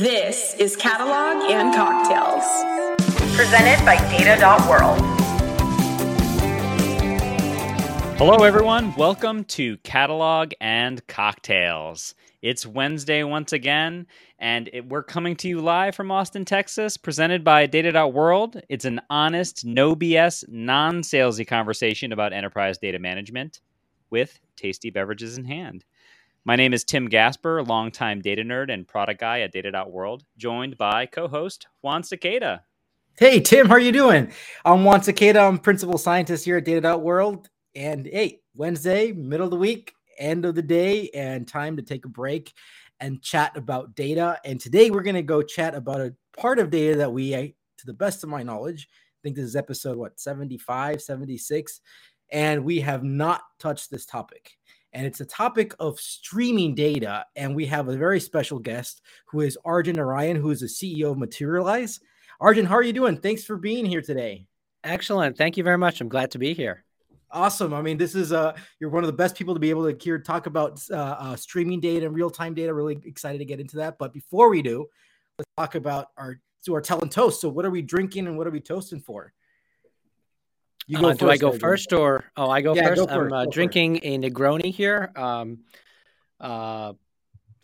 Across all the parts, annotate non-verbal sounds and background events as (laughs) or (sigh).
This is Catalog and Cocktails. Presented by Data.World. Hello, everyone. Welcome to Catalog and Cocktails. It's Wednesday once again, and it, we're coming to you live from Austin, Texas, presented by Data.World. It's an honest, no BS, non salesy conversation about enterprise data management with tasty beverages in hand. My name is Tim Gasper, longtime data nerd and product guy at Data.World, joined by co-host Juan Sequeda. Hey Tim, how are you doing? I'm Juan Sequeda. I'm principal scientist here at Data.World. And hey, Wednesday, middle of the week, end of the day, and time to take a break and chat about data. And today we're going to go chat about a part of data that we, to the best of my knowledge, I think this is episode what 75, 76, and we have not touched this topic and it's a topic of streaming data. And we have a very special guest who is Arjun Narayan, who is the CEO of Materialize. Arjun, how are you doing? Thanks for being here today. Excellent. Thank you very much. I'm glad to be here. Awesome. I mean, this is uh you're one of the best people to be able to hear talk about uh, uh, streaming data and real time data. Really excited to get into that. But before we do, let's talk about our so our tell and toast. So, what are we drinking and what are we toasting for? You go uh, do I go first or oh I go yeah, first? Go I'm uh, drinking a Negroni here. Um, uh,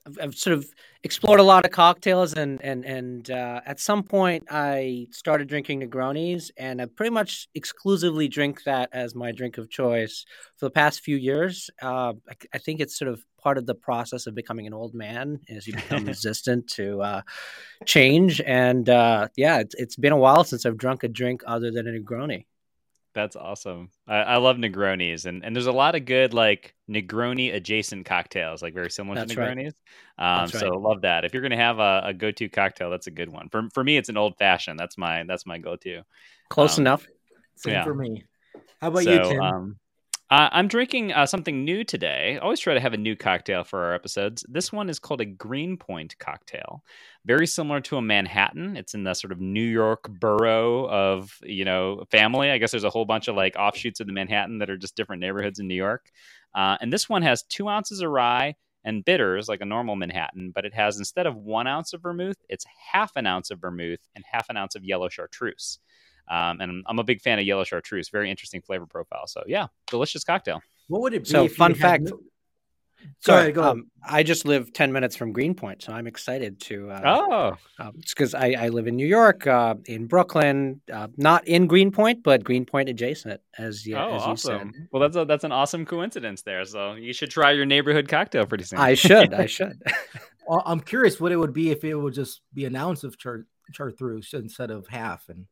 I've, I've, sort of explored a lot of cocktails and and and uh, at some point I started drinking Negronis and I pretty much exclusively drink that as my drink of choice for the past few years. Uh, I, I, think it's sort of part of the process of becoming an old man as you become (laughs) resistant to uh, change and uh, yeah, it's, it's been a while since I've drunk a drink other than a Negroni. That's awesome. I, I, love Negronis, and, and there's a lot of good like Negroni adjacent cocktails, like very similar that's to Negronis. Right. Um, so love that. If you're gonna have a, a go to cocktail, that's a good one. For for me, it's an old fashioned. That's my that's my go to. Close um, enough. Same yeah. for me. How about so, you, Tim? Um, uh, I'm drinking uh, something new today. I always try to have a new cocktail for our episodes. This one is called a Greenpoint cocktail, very similar to a Manhattan. It's in the sort of New York borough of you know family. I guess there's a whole bunch of like offshoots of the Manhattan that are just different neighborhoods in New York. Uh, and this one has two ounces of rye and bitters like a normal Manhattan, but it has instead of one ounce of vermouth, it's half an ounce of vermouth and half an ounce of yellow chartreuse. Um, and I'm a big fan of yellow chartreuse. Very interesting flavor profile. So yeah, delicious cocktail. What would it be? So fun fact. No... Sorry, ahead, go um, I just live 10 minutes from Greenpoint, so I'm excited to. Uh, oh. Uh, it's because I, I, live in New York, uh, in Brooklyn, uh, not in Greenpoint, but Greenpoint adjacent, as, you, oh, as awesome. Well, that's, a, that's an awesome coincidence there. So you should try your neighborhood cocktail pretty soon. I should. I (laughs) should. well, I'm curious what it would be if it would just be an ounce of char- chartreuse instead of half. And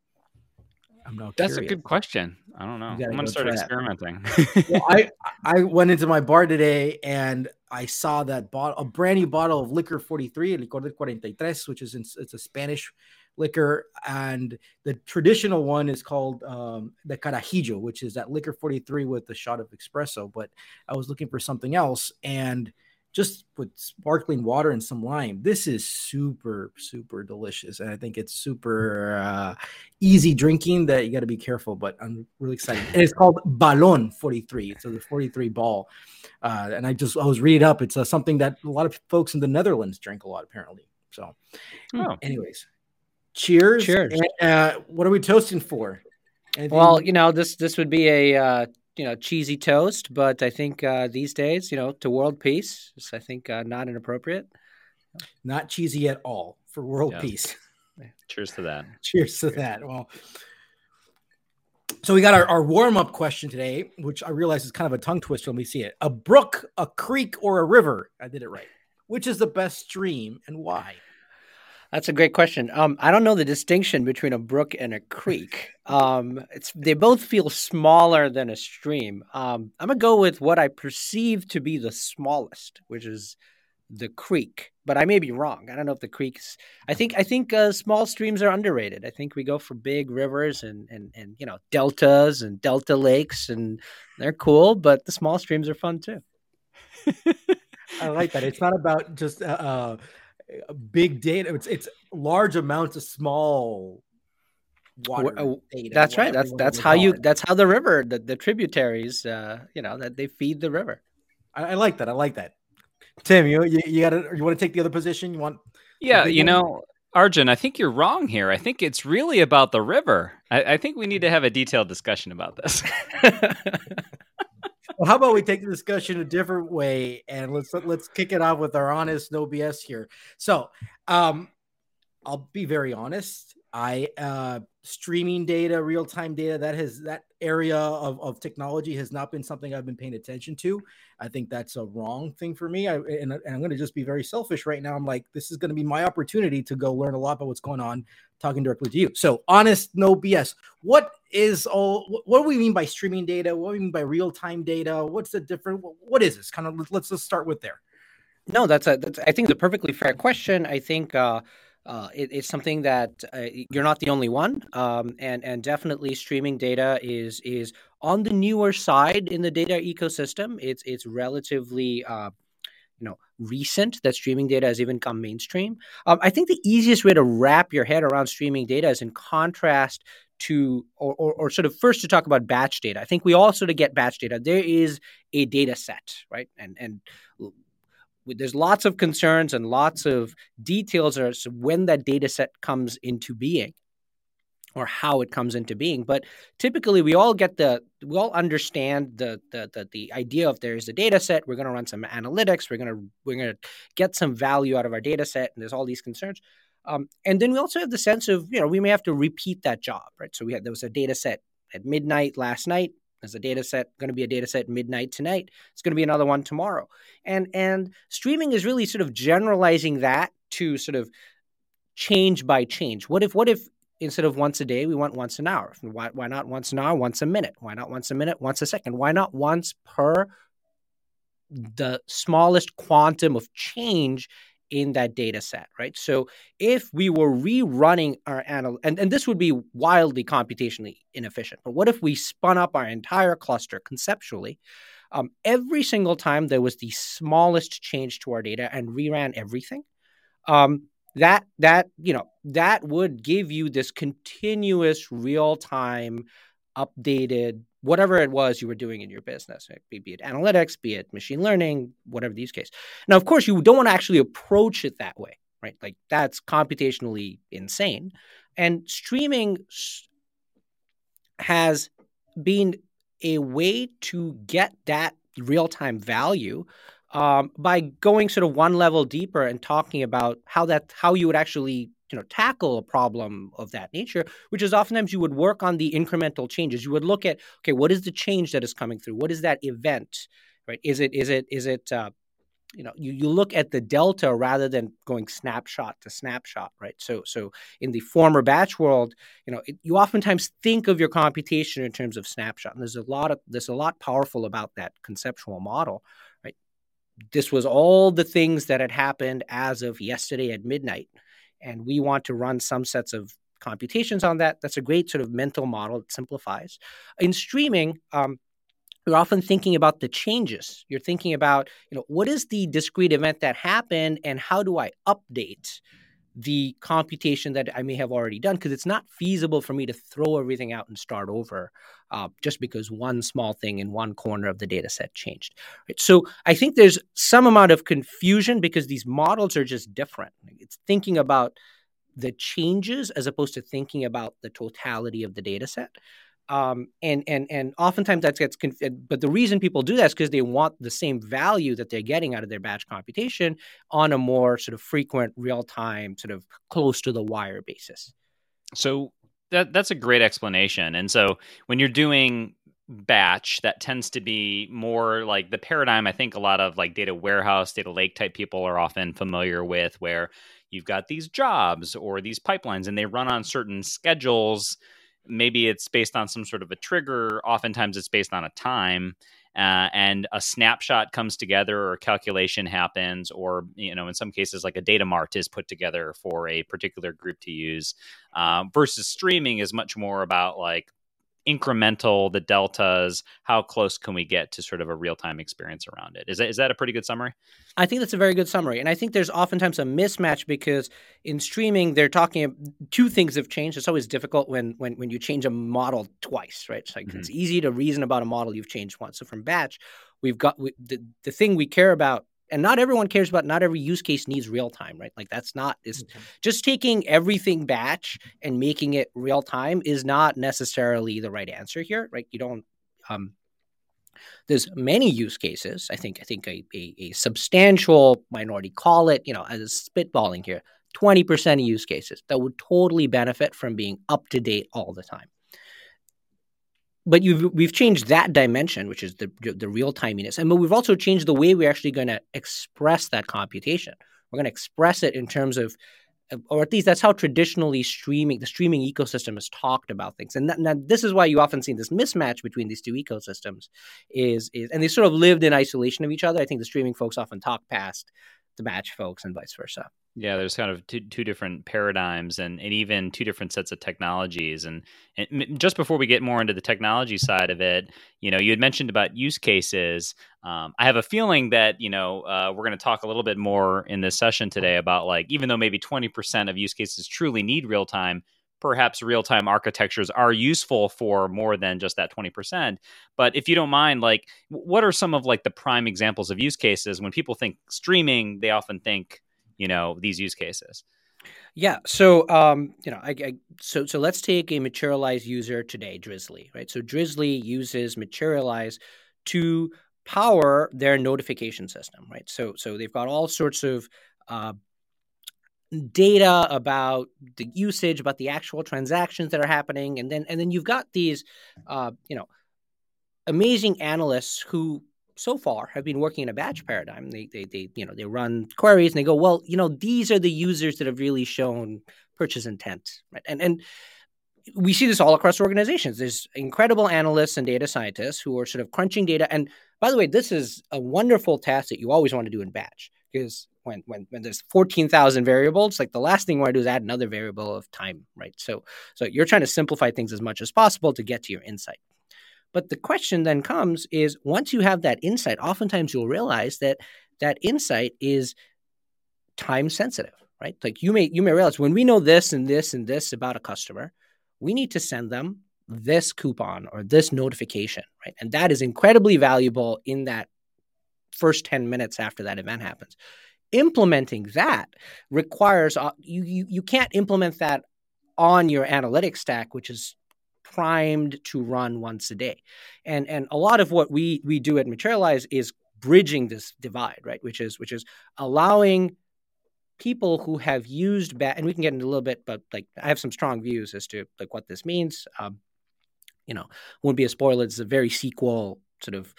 I'm not. That's curious. a good question. I don't know. I'm gonna go start experimenting. well, (laughs) I I went into my bar today and I saw that bottle, a brand new bottle of liquor 43, Licor del 43, which is in, it's a Spanish liquor, and the traditional one is called um, the Carajillo, which is that liquor 43 with a shot of espresso. But I was looking for something else, and just with sparkling water and some lime. This is super, super delicious. And I think it's super uh, easy drinking that you got to be careful, but I'm really excited. And it's called Ballon 43. So the 43 ball. Uh, and I just, I was reading up. It's uh, something that a lot of folks in the Netherlands drink a lot, apparently. So, oh. anyways, cheers. Cheers. And, uh, what are we toasting for? Anything? Well, you know, this, this would be a, uh, you know cheesy toast, but I think uh, these days, you know, to world peace is I think uh, not inappropriate. Not cheesy at all for world yeah. peace. (laughs) Cheers to that. Cheers to that. Well, so we got our, our warm up question today, which I realize is kind of a tongue twister. Let me see it. A brook, a creek, or a river? I did it right. Which is the best stream and why? That's a great question. Um, I don't know the distinction between a brook and a creek. (laughs) Um, it's they both feel smaller than a stream. Um, I'm gonna go with what I perceive to be the smallest, which is the creek. But I may be wrong. I don't know if the creeks. I think I think uh, small streams are underrated. I think we go for big rivers and and and you know deltas and delta lakes, and they're cool. But the small streams are fun too. (laughs) I like that. It's not about just. Uh, uh big data. It's it's large amounts of small water. Uh, data, that's right. That's that's how you. It. That's how the river, the, the tributaries, uh, you know, that they feed the river. I, I like that. I like that. Tim, you you, you got to you want to take the other position? You want Yeah, you know, Arjun, I think you're wrong here. I think it's really about the river. I, I think we need to have a detailed discussion about this. (laughs) well, how about we take the discussion a different way and let's let's kick it off with our honest, no BS here. So, um, I'll be very honest. I uh, streaming data, real time data, that has that area of, of technology has not been something I've been paying attention to. I think that's a wrong thing for me. I, and, and I'm going to just be very selfish right now. I'm like, this is going to be my opportunity to go learn a lot about what's going on, talking directly to you. So, honest, no BS. What is all? What do we mean by streaming data? What do we mean by real time data? What's the different? What is this? Kind of let's just start with there. No, that's a that's I think a perfectly fair question. I think. uh uh, it, it's something that uh, you're not the only one, um, and and definitely streaming data is is on the newer side in the data ecosystem. It's it's relatively uh, you know recent that streaming data has even come mainstream. Um, I think the easiest way to wrap your head around streaming data is in contrast to or, or, or, sort of first to talk about batch data. I think we all sort of get batch data. There is a data set, right? And and there's lots of concerns and lots of details as when that data set comes into being or how it comes into being but typically we all get the we all understand the the the, the idea of there's a data set we're going to run some analytics we're going to we're going to get some value out of our data set and there's all these concerns um, and then we also have the sense of you know we may have to repeat that job right so we had there was a data set at midnight last night there's a data set going to be a data set midnight tonight. It's going to be another one tomorrow. And and streaming is really sort of generalizing that to sort of change by change. What if what if instead of once a day we want once an hour? Why why not once an hour, once a minute? Why not once a minute, once a second? Why not once per the smallest quantum of change in that data set, right? So if we were rerunning our anal, and, and this would be wildly computationally inefficient, but what if we spun up our entire cluster conceptually? Um, every single time there was the smallest change to our data and reran everything, um, that that you know that would give you this continuous real time updated whatever it was you were doing in your business, eh, be, be it analytics, be it machine learning, whatever the use case. Now, of course, you don't want to actually approach it that way, right? Like that's computationally insane. And streaming has been a way to get that real time value um, by going sort of one level deeper and talking about how that how you would actually you know tackle a problem of that nature which is oftentimes you would work on the incremental changes. You would look at okay what is the change that is coming through? What is that event right? Is it is it is it uh, you know you, you look at the delta rather than going snapshot to snapshot right? So so in the former batch world you know it, you oftentimes think of your computation in terms of snapshot and there's a lot of there's a lot powerful about that conceptual model this was all the things that had happened as of yesterday at midnight and we want to run some sets of computations on that. That's a great sort of mental model. It simplifies. In streaming, um, you're often thinking about the changes. You're thinking about, you know, what is the discrete event that happened and how do I update the computation that I may have already done because it's not feasible for me to throw everything out and start over uh, just because one small thing in one corner of the data set changed. Right? So I think there's some amount of confusion because these models are just different. It's thinking about the changes as opposed to thinking about the totality of the data set um, and and and oftentimes that gets conf- but the reason people do that is because they want the same value that they're getting out of their batch computation on a more sort of frequent real time sort of close to the wire basis. So that that's a great explanation. And so when you're doing batch that tends to be more like the paradigm i think a lot of like data warehouse data lake type people are often familiar with where you've got these jobs or these pipelines and they run on certain schedules maybe it's based on some sort of a trigger oftentimes it's based on a time uh, and a snapshot comes together or a calculation happens or you know in some cases like a data mart is put together for a particular group to use uh, versus streaming is much more about like incremental, the deltas, how close can we get to sort of a real time experience around it? Is that, is that a pretty good summary? I think that's a very good summary. And I think there's oftentimes a mismatch because in streaming, they're talking two things have changed. It's always difficult when when, when you change a model twice, right? It's like mm-hmm. it's easy to reason about a model you've changed once. So from batch, we've got we, the, the thing we care about and not everyone cares about not every use case needs real time right? Like that's not is okay. just taking everything batch and making it real time is not necessarily the right answer here right? You don't um there's many use cases i think i think a, a, a substantial minority call it you know as spitballing here 20% of use cases that would totally benefit from being up to date all the time but you've we've changed that dimension, which is the the real timeliness, and but we've also changed the way we're actually going to express that computation. We're going to express it in terms of, or at least that's how traditionally streaming the streaming ecosystem has talked about things. And that, this is why you often see this mismatch between these two ecosystems, is is and they sort of lived in isolation of each other. I think the streaming folks often talk past the batch folks and vice versa. Yeah, there's kind of two, two different paradigms and, and even two different sets of technologies. And, and just before we get more into the technology side of it, you know, you had mentioned about use cases. Um, I have a feeling that, you know, uh, we're going to talk a little bit more in this session today about like, even though maybe 20% of use cases truly need real time, perhaps real time architectures are useful for more than just that 20%. But if you don't mind, like, what are some of like the prime examples of use cases? When people think streaming, they often think, you know these use cases yeah so um you know I, I, so so let's take a materialize user today Drizly right so Drizly uses materialize to power their notification system right so so they've got all sorts of uh, data about the usage about the actual transactions that are happening and then and then you've got these uh, you know amazing analysts who so far have been working in a batch paradigm. They, they, they, you know, they run queries and they go, well, you know, these are the users that have really shown purchase intent, right? And and we see this all across organizations. There's incredible analysts and data scientists who are sort of crunching data. And by the way, this is a wonderful task that you always want to do in batch because when when when there's 14,000 variables, like the last thing you want to do is add another variable of time, right? So so you're trying to simplify things as much as possible to get to your insight. But the question then comes is once you have that insight, oftentimes you'll realize that that insight is time sensitive, right? Like you may you may realize when we know this and this and this about a customer, we need to send them this coupon or this notification, right? And that is incredibly valuable in that first 10 minutes after that event happens. Implementing that requires uh, you, you you can't implement that on your analytics stack, which is primed to run once a day. And and a lot of what we we do at Materialize is bridging this divide, right? Which is which is allowing people who have used bat and we can get into a little bit, but like I have some strong views as to like what this means. Um, you know, won't be a spoiler. It's a very SQL sort of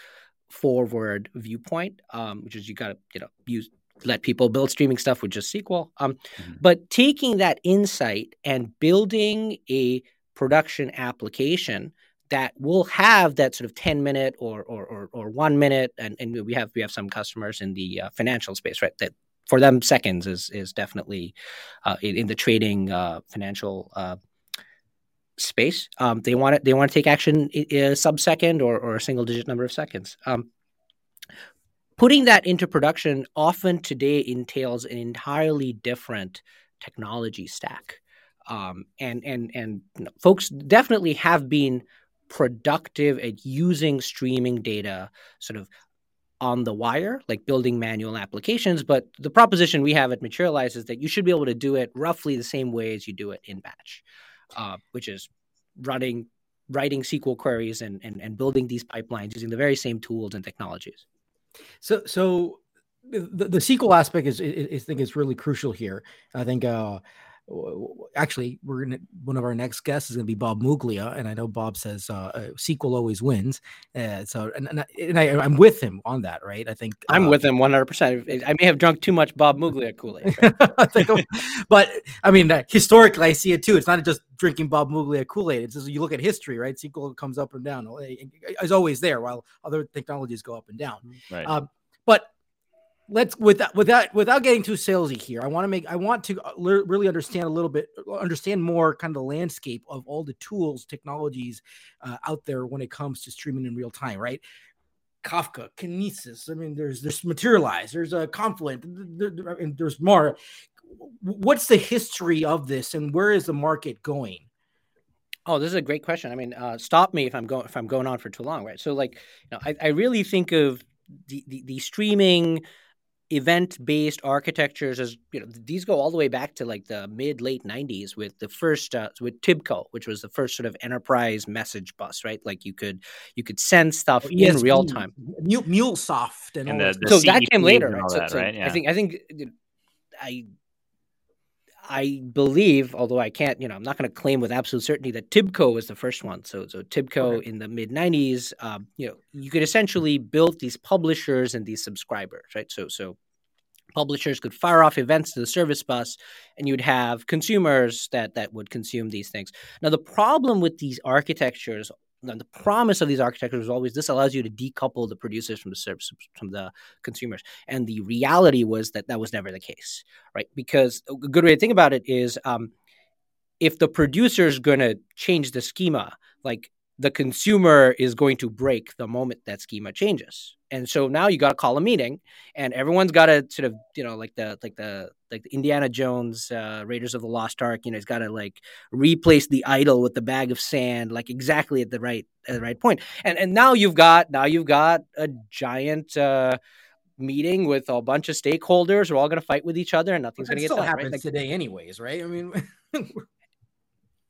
forward viewpoint, um, which is you got to you know use let people build streaming stuff with just SQL. Um, mm-hmm. But taking that insight and building a production application that will have that sort of 10 minute or or, or, or one minute and, and we have we have some customers in the uh, financial space right that for them seconds is is definitely uh, in, in, the trading uh, financial uh, space um, they want it they want to take action a sub second or, or a single digit number of seconds um, putting that into production often today entails an entirely different technology stack um, and and and folks definitely have been productive at using streaming data sort of on the wire, like building manual applications. But the proposition we have at Materialize is that you should be able to do it roughly the same way as you do it in batch, uh, which is running, writing SQL queries and, and, and building these pipelines using the very same tools and technologies. So, so the, the SQL aspect is, is, I think is really crucial here. I think uh, actually we're gonna one of our next guests is gonna be Bob Muglia, and I know Bob says uh, uh SQL always wins. Uh, so and, and, I, and I, am with him on that, right? I think I'm uh, with him 100. percent I may have drunk too much Bob Muglia Kool Aid, right? (laughs) but I mean uh, historically, I see it too. It's not just drinking Bob Muglia Kool Aid. It's just you look at history, right? SQL comes up and down. It's always there, while other technologies go up and down. Right. Um, but let's without without without getting too salesy here i want to make i want to uh, really understand a little bit uh, understand more kind of the landscape of all the tools technologies uh, out there when it comes to streaming in real time right kafka kinesis i mean there's there's materialize there's a confluent and there's more what's the history of this and where is the market going Oh, this is a great question. I mean, uh, stop me if I'm going if I'm going on for too long, right? So, like, you know, I, I really think of the, the, the streaming event-based architectures as you know these go all the way back to like the mid late 90s with the first uh, with tibco which was the first sort of enterprise message bus right like you could you could send stuff oh, in real time mulesoft and, and the, the so that came later right? So, so right? Yeah. i think i think i I believe, although I can't, you know, I'm not going to claim with absolute certainty that Tibco was the first one. So, so Tibco okay. in the mid '90s, um, you know, you could essentially build these publishers and these subscribers, right? So, so publishers could fire off events to the service bus, and you'd have consumers that that would consume these things. Now, the problem with these architectures the promise of these architectures was always this allows you to decouple the producers from the service from the consumers. And the reality was that that was never the case right? Because a good way to think about it is um, if the producer is going to change the schema like the consumer is going to break the moment that schema changes. And so now you got to call a meeting and everyone's got to sort of you know like the like the like the indiana jones uh, raiders of the lost ark you know he's got to like replace the idol with the bag of sand like exactly at the right at the right point. And and now you've got now you've got a giant uh meeting with a bunch of stakeholders we're all going to fight with each other and nothing's going to get done happens right? like, today anyways right? I mean (laughs)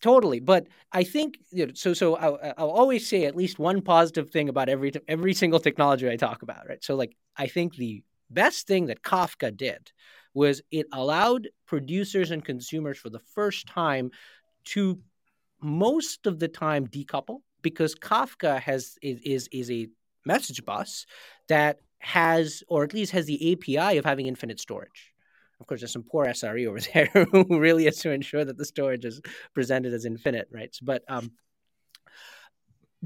totally but i think you know, so so I'll, uh, I'll, always say at least one positive thing about every every single technology i talk about right? So like i think the best thing that kafka did was it allowed producers and consumers for the first time to most of the time decouple because kafka has is is, is a message bus that has or at least has the api of having infinite storage of course, there's some poor SRE over (laughs) there who really has to ensure that the storage is presented as infinite, right? But um,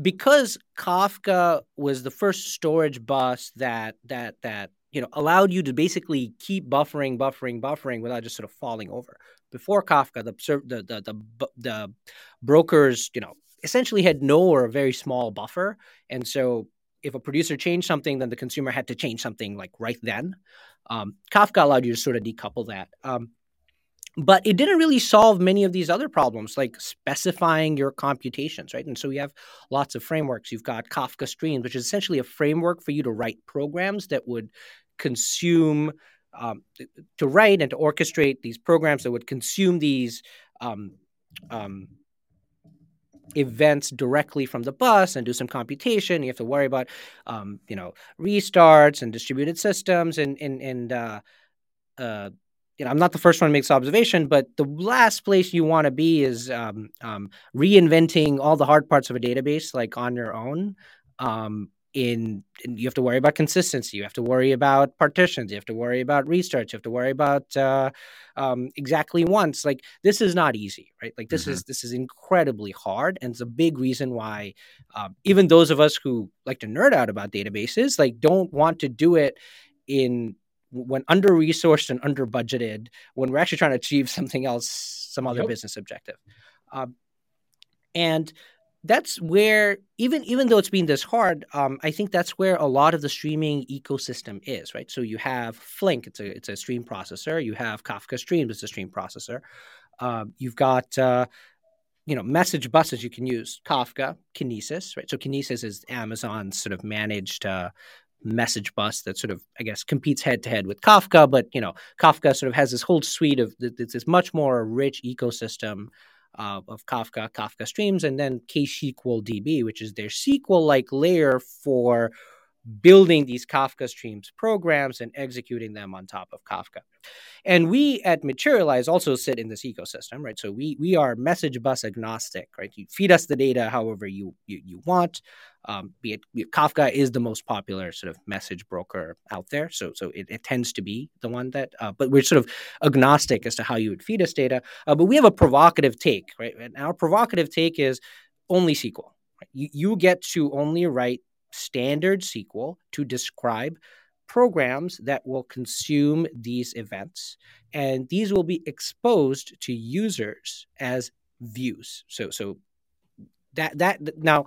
because Kafka was the first storage bus that that that you know allowed you to basically keep buffering, buffering, buffering without just sort of falling over. Before Kafka, the the the the, the brokers, you know, essentially had no or a very small buffer, and so if a producer changed something, then the consumer had to change something like right then. Um, Kafka allowed you to sort of decouple that. Um, but it didn't really solve many of these other problems like specifying your computations right and so we have lots of frameworks you've got kafka streams which is essentially a framework for you to write programs that would consume um, to write and to orchestrate these programs that would consume these um, um, events directly from the bus and do some computation. You have to worry about, um, you know, restarts and distributed systems and and and uh, uh, you know, I'm not the first one to make this observation, but the last place you want to be is um, um, reinventing all the hard parts of a database, like on your own. In, you have to worry about consistency you have to worry about partitions you have to worry about restarts you have to worry about uh, um, exactly once like this is not easy right like this mm-hmm. is this is incredibly hard and it's a big reason why um, even those of us who like to nerd out about databases like don't want to do it in when under resourced and under budgeted when we're actually trying to achieve something else some other yep. business objective um, and that's where even even though it's been this hard, um, I think that's where a lot of the streaming ecosystem is, right? So you have Flink, it's a it's a stream processor. You have Kafka Streams, it's a stream processor. Um, you've got uh, you know message buses you can use Kafka, Kinesis, right? So Kinesis is Amazon's sort of managed uh, message bus that sort of I guess competes head to head with Kafka, but you know Kafka sort of has this whole suite of it's this much more rich ecosystem uh, of Kafka, Kafka Streams, and then KSQL DB, which is their SQL like layer for building these Kafka Streams programs and executing them on top of Kafka. And we at Materialize also sit in this ecosystem, right? So we we are message bus agnostic, right? You feed us the data however you you, you want. Um, be it Kafka is the most popular sort of message broker out there, so so it, it tends to be the one that. Uh, but we're sort of agnostic as to how you would feed us data. Uh, but we have a provocative take, right? And our provocative take is only SQL. Right? You, you get to only write standard SQL to describe programs that will consume these events. And these will be exposed to users as views. So, so that, that, now,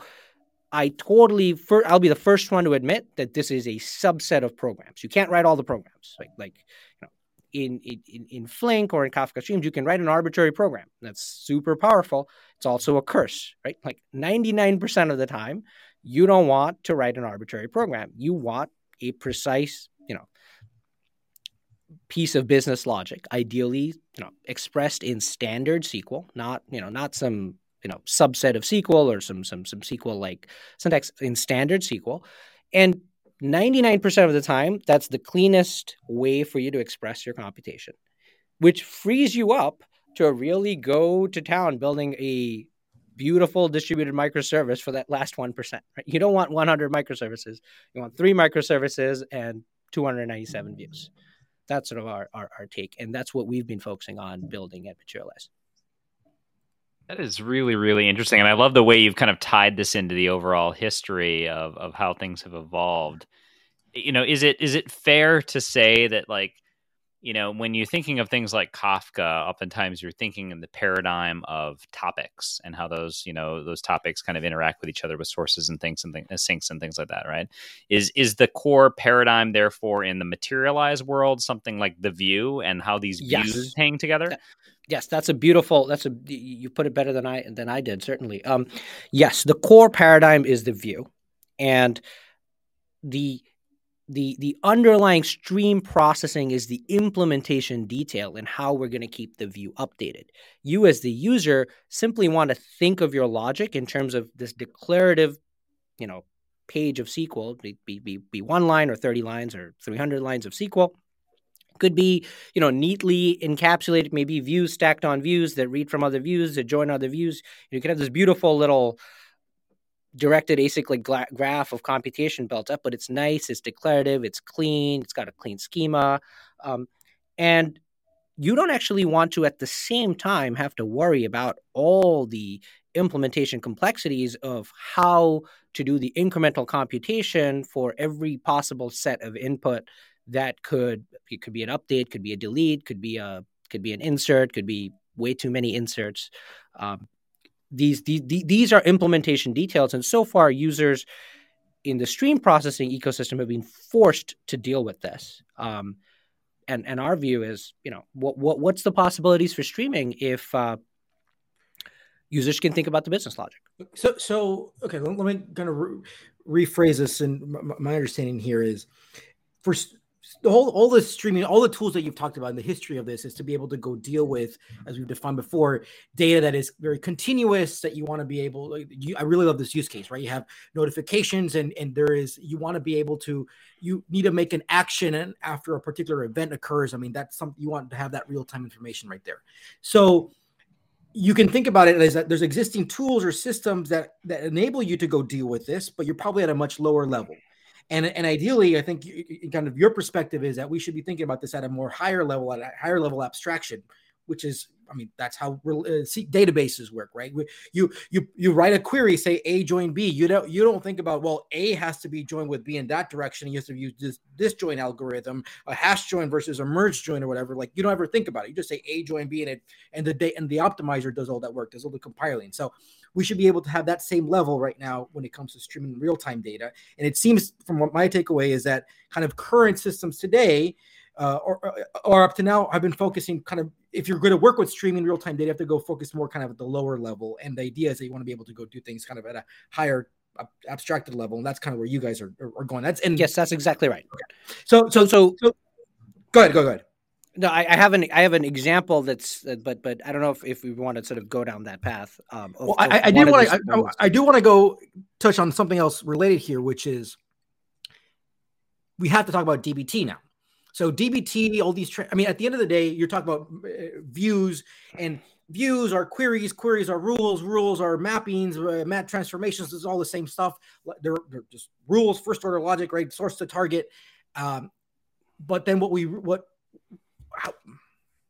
I totally, i I'll be the first one to admit that this is a subset of programs. You can't write all the programs. Like, like you know, in, in, in Flink or in Kafka Streams, you can write an arbitrary program. That's super powerful. It's also a curse, right? Like 99% of the time, you don't want to write an arbitrary program. You want a precise, you know, piece of business logic, ideally, you know, expressed in standard SQL, not you know, not some you know subset of SQL or some some some SQL like syntax in standard SQL, and 99% of the time, that's the cleanest way for you to express your computation, which frees you up to really go to town building a beautiful distributed microservice for that last 1%. Right? You don't want 100 microservices. You want three microservices and 297 views. That's sort of our, our, our take. And that's what we've been focusing on building at Materialize. That is really, really interesting. And I love the way you've kind of tied this into the overall history of, of how things have evolved. You know, is it is it fair to say that like you know, when you're thinking of things like Kafka, oftentimes you're thinking in the paradigm of topics and how those, you know, those topics kind of interact with each other with sources and things and things, uh, syncs and things like that, right? Is is the core paradigm therefore in the materialized world something like the view and how these yes. views hang together? Yes, that's a beautiful. That's a you put it better than I than I did certainly. Um, yes, the core paradigm is the view, and the the the underlying stream processing is the implementation detail and how we're going to keep the view updated. You as the user simply want to think of your logic in terms of this declarative, you know, page of SQL, be, be, be one line or 30 lines or 300 lines of SQL. Could be, you know, neatly encapsulated, maybe views stacked on views that read from other views, that join other views. You can have this beautiful little directed acyclic gra- graph of computation built up, but it's nice, it's declarative, it's clean, it's got a clean schema. Um, and you don't actually want to, at the same time, have to worry about all the implementation complexities of how to do the incremental computation for every possible set of input that could it could be an update could be a delete could be a could be an insert could be way too many inserts um, these, these these are implementation details, and so far users in the stream processing ecosystem have been forced to deal with this. Um, and and our view is, you know, what what what's the possibilities for streaming if uh, users can think about the business logic? So so okay, let, me kind of re- rephrase this. And my, my understanding here is for the whole all the streaming all the tools that you've talked about in the history of this is to be able to go deal with mm-hmm. as we've defined before data that is very continuous that you want to be able like, you, i really love this use case right? You have notifications and and there is you want to be able to you need to make an action and after a particular event occurs i mean that's something you want to have that real-time information right there. So you can think about it as that there's existing tools or systems that that enable you to go deal with this but you're probably at a much lower level and, and ideally, I think kind of your perspective is that we should be thinking about this at a more higher level, at a higher level abstraction, which is, I mean, that's how uh, databases work, right? You you you write a query, say A join B. You don't you don't think about well, A has to be joined with B in that direction. You have to use this this join algorithm, a hash join versus a merge join or whatever. Like you don't ever think about it. You just say A join B and it and the day and the optimizer does all that work, does all the compiling. So we should be able to have that same level right now when it comes to streaming real time data. And it seems, from what my takeaway is, that kind of current systems today, uh, or, or up to now, have been focusing kind of if you're going to work with streaming real time data, you have to go focus more kind of at the lower level. And the idea is that you want to be able to go do things kind of at a higher abstracted level, and that's kind of where you guys are, are going. That's and yes, that's exactly right. Okay. So, so, so, so, go ahead, go ahead. No, I, I, have an I have an example that's uh, but but I don't know if, if we want to sort of go down that path. Um, of, well, I, I do want to I, I, do want to go touch on something else related here, which is we have to talk about DBT now. So DBT, all these. Tra- I mean, at the end of the day, you're talking about uh, views and views are queries, queries are rules, rules are mappings, uh, map transformations. Is all the same stuff. They're, they're just rules, first order logic, right? Source to target. Um, but then what we what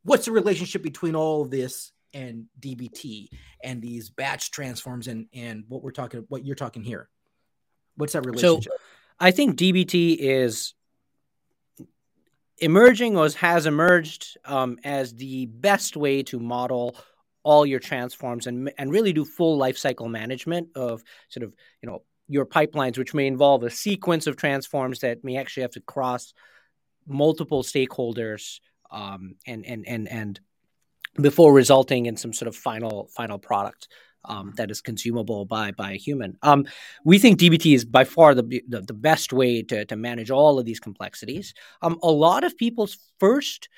what's the relationship between all of this and DBT and these batch transforms and and what we're talking what you're talking here? What's that relationship? So I think DBT is emerging or has emerged um, as the best way to model all your transforms and and really do full lifecycle management of sort of you know your pipelines, which may involve a sequence of transforms that may actually have to cross multiple stakeholders um, and and and and before resulting in some sort of final final product. um, that is consumable by by a human. Um, we think DBT is by far the, the, the best way to to manage all of these complexities. Um, a lot of people's first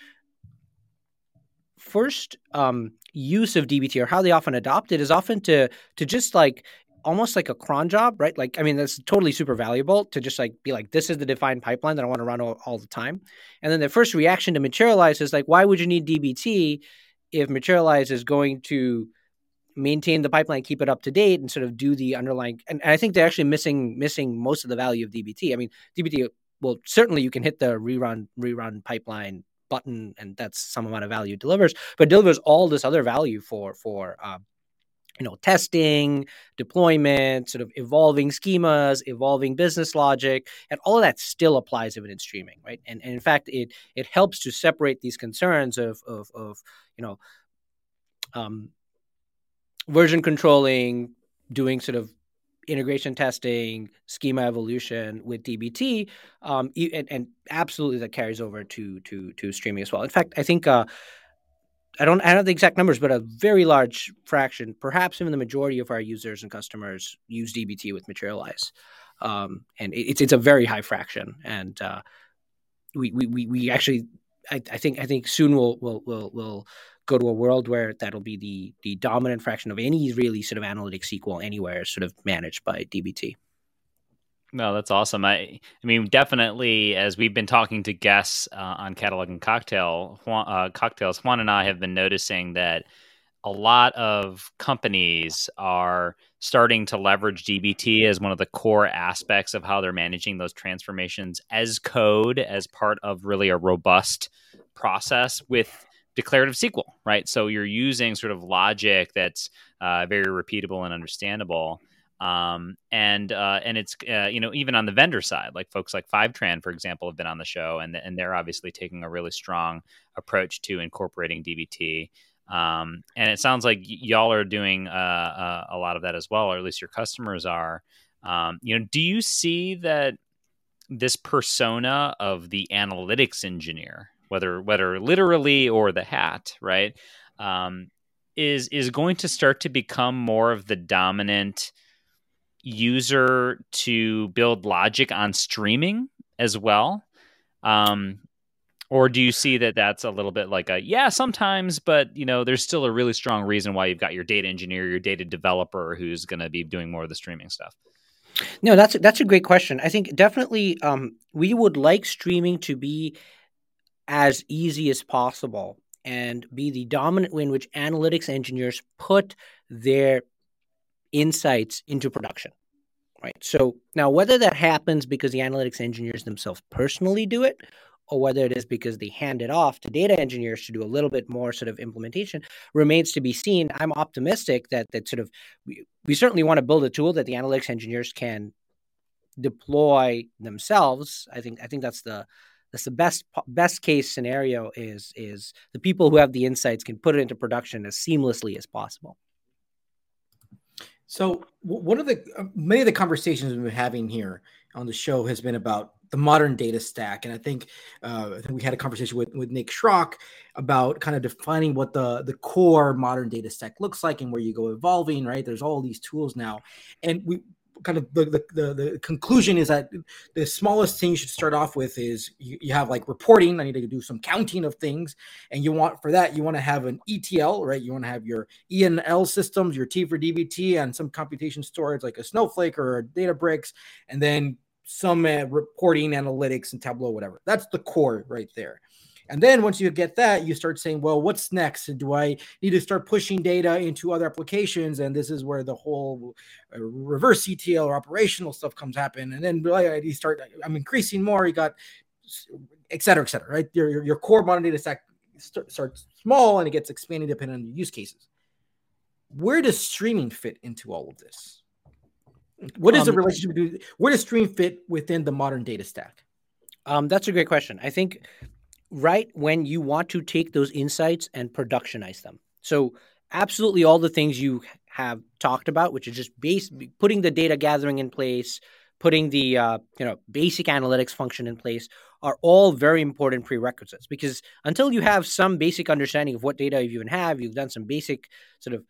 first um, use of DBT or how they often adopt it is often to to just like almost like a cron job, right? Like, I mean, that's totally super valuable to just like be like, this is the defined pipeline that I want to run all, all the time. And then the first reaction to materialize is like, why would you need DBT if materialize is going to maintain the pipeline, keep it up to date, and sort of do the underlying. And, and I think they're actually missing missing most of the value of DBT. I mean, DBT well certainly you can hit the rerun rerun pipeline button, and that's some amount of value it delivers, but delivers all this other value for for uh, you know testing deployment sort of evolving schemas evolving business logic and all of that still applies even in streaming right and, and in fact it it helps to separate these concerns of of, of you know um, version controlling, doing sort of integration testing, schema evolution with DBT, um, and, and, absolutely that carries over to to to streaming as well. In fact, I think uh, I don't I don't have the exact numbers, but a very large fraction, perhaps even the majority of our users and customers use DBT with Materialize, um, and it's it's a very high fraction, and uh, we, we we actually I, I think I think soon we'll we'll we'll, we'll go to a world where that'll be the the dominant fraction of any really sort of analytic SQL anywhere is sort of managed by DBT. No, that's awesome. I, I mean, definitely, as we've been talking to guests uh, on Catalog and Cocktail Juan, uh, cocktails, Juan and I have been noticing that a lot of companies are starting to leverage DBT as one of the core aspects of how they're managing those transformations as code, as part of really a robust process with declarative SQL, right? So you're using sort of logic that's uh, very repeatable and understandable. Um, and uh, and it's uh, you know even on the vendor side, like folks like Fivetran, for example, have been on the show, and and they're obviously taking a really strong approach to incorporating DBT. Um, and it sounds like y'all are doing uh, uh, a lot of that as well, or at least your customers are. Um, you know, do you see that this persona of the analytics engineer whether whether literally or the hat, right? Um, is is going to start to become more of the dominant user to build logic on streaming as well. Um, or do you see that that's a little bit like a yeah sometimes but you know there's still a really strong reason why you've got your data engineer your data developer who's going to be doing more of the streaming stuff no that's that's a great question i think definitely um, we would like streaming to be as easy as possible and be the dominant way in which analytics engineers put their insights into production. Right. So now whether that happens because the analytics engineers themselves personally do it or whether it is because they hand it off to data engineers to do a little bit more sort of implementation remains to be seen. I'm optimistic that that sort of we, we certainly want to build a tool that the analytics engineers can deploy themselves. I think I think that's the that's the best best case scenario is is the people who have the insights can put it into production as seamlessly as possible so one of the uh, many of the conversations we've been having here on the show has been about the modern data stack and i think uh, i think we had a conversation with, with nick schrock about kind of defining what the the core modern data stack looks like and where you go evolving right? There's all these tools now and we kind of the, the, the, conclusion is that the smallest thing you should start off with is you, you, have like reporting. I need to do some counting of things. And you want for that, you want to have an ETL, right? You want to have your ENL systems, your T for DBT, and some computation storage like a Snowflake or a Databricks, and then some uh, reporting analytics and Tableau, whatever. That's the core right there. And then once you get that, you start saying, well, what's next? Do I need to start pushing data into other applications? And this is where the whole uh, reverse ETL or operational stuff comes happen. And then you start, I'm increasing more. You got, et cetera, et cetera, right? Your, your, your core modern data stack starts small and it gets expanded depending on your use cases. Where does streaming fit into all of this? What is um, the relationship? Where does stream fit within the modern data stack? Um, that's a great question. I think right when you want to take those insights and productionize them. So, absolutely all the things you have talked about, which is just base putting the data gathering in place, putting the uh, you know basic analytics function in place, are all very important prerequisites. Because until you have some basic understanding of what data you even have, you've done some basic sort of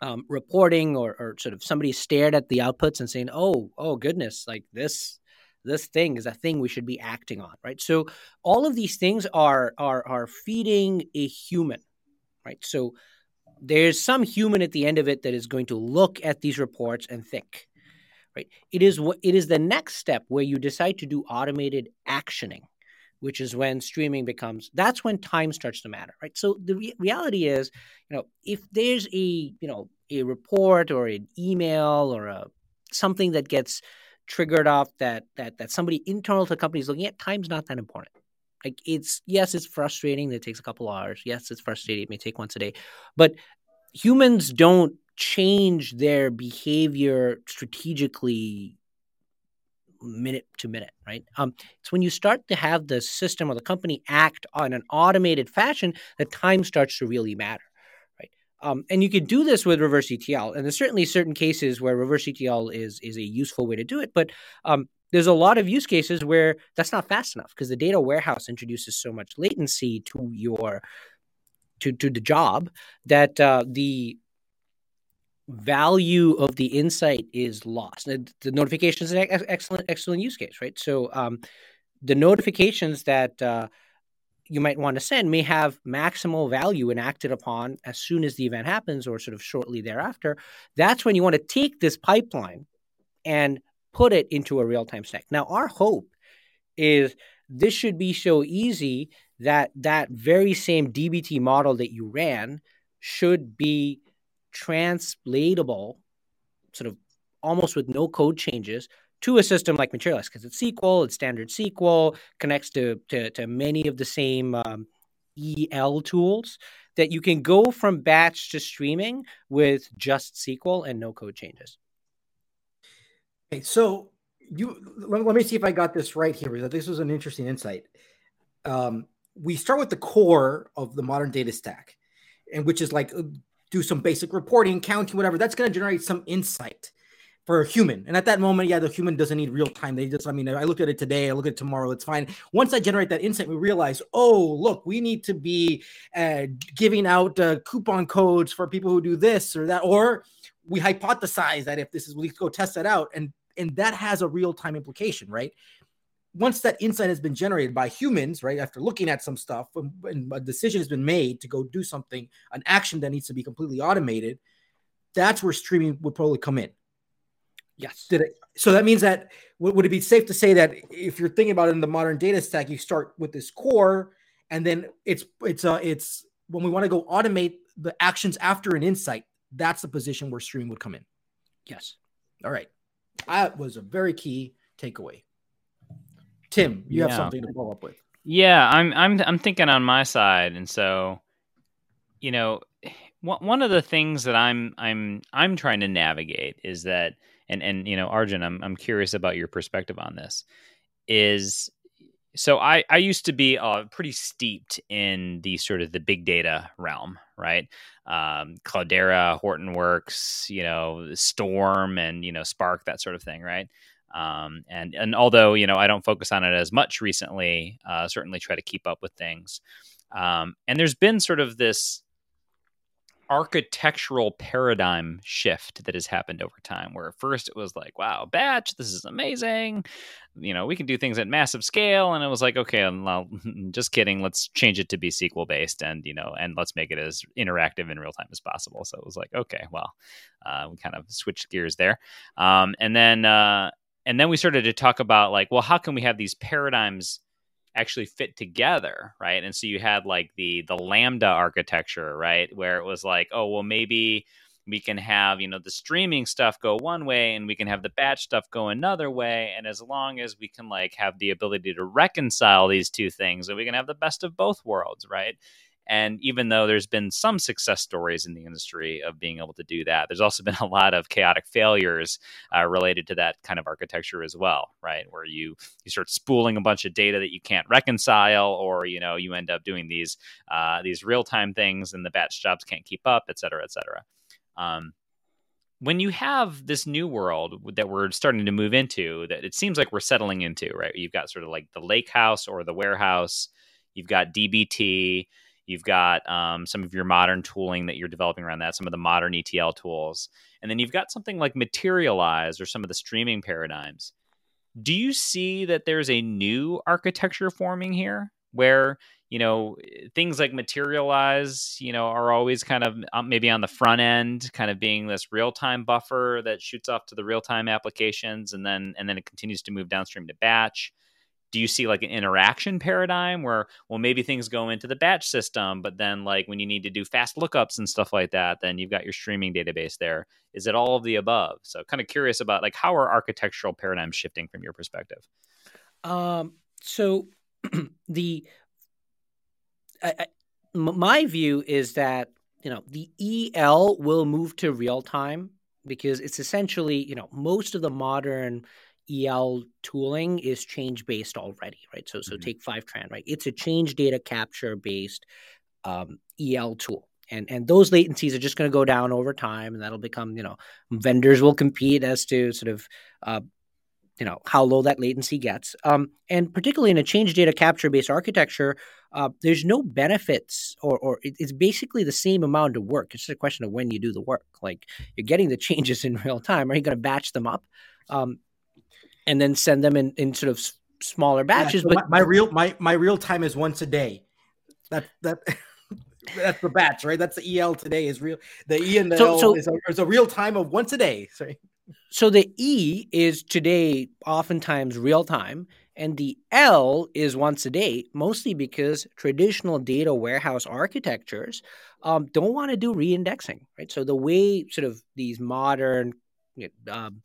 um, reporting or, or sort of somebody stared at the outputs and saying, "Oh, oh goodness, like this." This thing is a thing we should be acting on, right? So all of these things are are are feeding a human, right? So there's some human at the end of it that is going to look at these reports and think, right? It is what it is the next step where you decide to do automated actioning, which is when streaming becomes that's when time starts to matter, right? So the re- reality is, you know, if there's a you know a report or an email or a something that gets triggered off that that that somebody internal to the company is looking at, time's not that important. Like it's yes, it's frustrating that it takes a couple hours. Yes, it's frustrating. It may take once a day, but humans don't change their behavior strategically minute to minute, right? Um, it's when you start to have the system or the company act on an automated fashion that time starts to really matter? Um, and you can do this with reverse ETL, and there's certainly certain cases where reverse ETL is is a useful way to do it. But um, there's a lot of use cases where that's not fast enough because the data warehouse introduces so much latency to your to to the job that uh, the value of the insight is lost. The, the notifications is an excellent excellent use case, right? So um, the notifications that uh, you might want to send may have maximal value and acted upon as soon as the event happens or sort of shortly thereafter. That's when you want to take this pipeline and put it into a real time stack. Now, our hope is this should be so easy that that very same DBT model that you ran should be translatable, sort of almost with no code changes, to a system like Materialize because it's SQL, it's standard SQL, connects to to, to many of the same um, EL tools that you can go from batch to streaming with just SQL and no code changes. Okay, so you let, let me see if I got this right here this was an interesting insight. Um, we start with the core of the modern data stack, and which is like uh, do some basic reporting, counting, whatever. That's going to generate some insight for a human. And at that moment, yeah, the human doesn't need real time. They just, I mean, I look at it today, I look at it tomorrow, it's fine. Once I generate that insight, we realize, oh, look, we need to be uh, giving out uh, coupon codes for people who do this or that, or we hypothesize that if this is, we go test that out, and and that has a real time implication, right? once that insight has been generated by humans, right, after looking at some stuff and a decision has been made to go do something, an action that needs to be completely automated, that's where streaming would probably come in. Yes. Did it, so that means that would it be safe to say that if you're thinking about it in the modern data stack, you start with this core, and then it's it's uh it's when we want to go automate the actions after an insight, that's the position where stream would come in. Yes. All right. That was a very key takeaway. Tim, you yeah. have something to follow up with. Yeah, I'm I'm I'm thinking on my side, and so you know, one of the things that I'm I'm I'm trying to navigate is that, and and you know, Arjun, I'm I'm curious about your perspective on this. Is so I I used to be uh, pretty steeped in the sort of the big data realm, right? Um, Cloudera, Hortonworks, you know, Storm, and you know, Spark, that sort of thing, right? Um, and and although you know I don't focus on it as much recently, uh, certainly try to keep up with things. Um, and there's been sort of this architectural paradigm shift that has happened over time where at first it was like wow batch this is amazing. You know we can do things at massive scale. And it was like okay well, (laughs) just kidding let's change it to be sql based and you know and let's make it as interactive in real time as possible. So it was like okay well uh, we kind of switched gears there. Um, and then uh, and then we started to talk about like well how can we have these paradigms actually fit together right? And so you had like the the lambda architecture right? Where it was like oh well maybe we can have you know the streaming stuff go one way and we can have the batch stuff go another way. And as long as we can like have the ability to reconcile these two things and we can have the best of both worlds right and even though there's been some success stories in the industry of being able to do that, there's also (laughs) been a lot of chaotic failures uh, related to that kind of architecture as well, right? Where you you start spooling a bunch of data that you can't reconcile, or you know you end up doing these uh, these real time things, and the batch jobs can't keep up, et cetera, et cetera. Um, when you have this new world that we're starting to move into, that it seems like we're settling into, right? You've got sort of like the lake house or the warehouse. You've got DBT You've got um, some of your modern tooling that you're developing around that, some of the modern ETL tools, and then you've got something like Materialize or some of the streaming paradigms. Do you see that there's a new architecture forming here where you know things like materialize you know are always kind of um, maybe on the front end kind of being this real-time buffer that shoots off to the real-time applications and then and then it continues to move downstream to batch do you see like an interaction paradigm where well maybe things go into the batch system but then like when you need to do fast lookups and stuff like that then you've got your streaming database there. Is it all of the above? So kind of curious about like how are architectural paradigms shifting from your perspective? Um so (clears throat) the I, I, my view is that you know the EL will move to real time because it's essentially you know most of the modern EL tooling is change based already, right? So so mm-hmm. take Fivetran, right? It's a change data capture based um, EL tool. And, and those latencies are just going to go down over time, and that'll become, you know, vendors will compete as to sort of uh, you know how low that latency gets um, and particularly in a change data capture based architecture uh, there's no benefits or, or it's basically the same amount of work it's just a question of when you do the work like you're getting the (laughs) changes in real time are you going to batch them up um, and then send them in, in sort of s- smaller batches yeah, so but my, my, real my, my real time is once a day. That that (laughs) that's the batch right? That's the el today is real the e and the so, L so, is, a, is a real time of once a day (laughs) sorry. So the E is today oftentimes real time, and the L is once a day, mostly because traditional data warehouse architectures um, don't want to do reindexing, right? So the way sort of these modern um,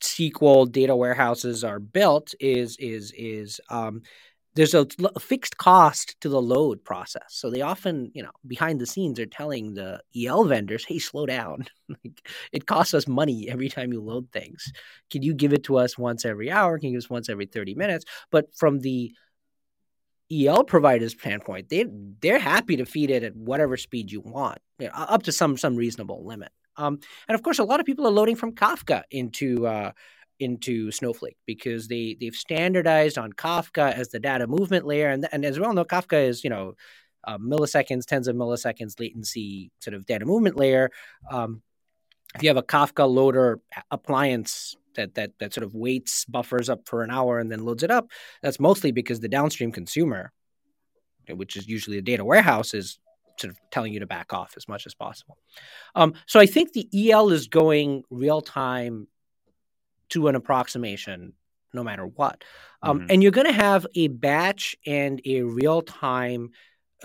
SQL data warehouses are built is is is um, there's a, fixed cost to the load process. So they often, you know, behind the scenes are telling the EL vendors, "Hey, slow down. (laughs) it costs us money every time you load things. Can you give it to us once every hour? Can you give us once every 30 minutes?" But from the EL provider's standpoint, they they're happy to feed it at whatever speed you want, you know, up to some some reasonable limit. Um, and of course, a lot of people are loading from Kafka into uh, into Snowflake because they they've standardized on Kafka as the data movement layer, and and as well know, Kafka is you know uh, milliseconds, tens of milliseconds latency sort of data movement layer. Um, if you have a Kafka loader appliance that that that sort of waits buffers up for an hour and then loads it up, that's mostly because the downstream consumer, which is usually a data warehouse, is sort of telling you to back off as much as possible. Um, so I think the EL is going real time to an approximation no matter what. Um, mm-hmm. And you're going to have a batch and a real time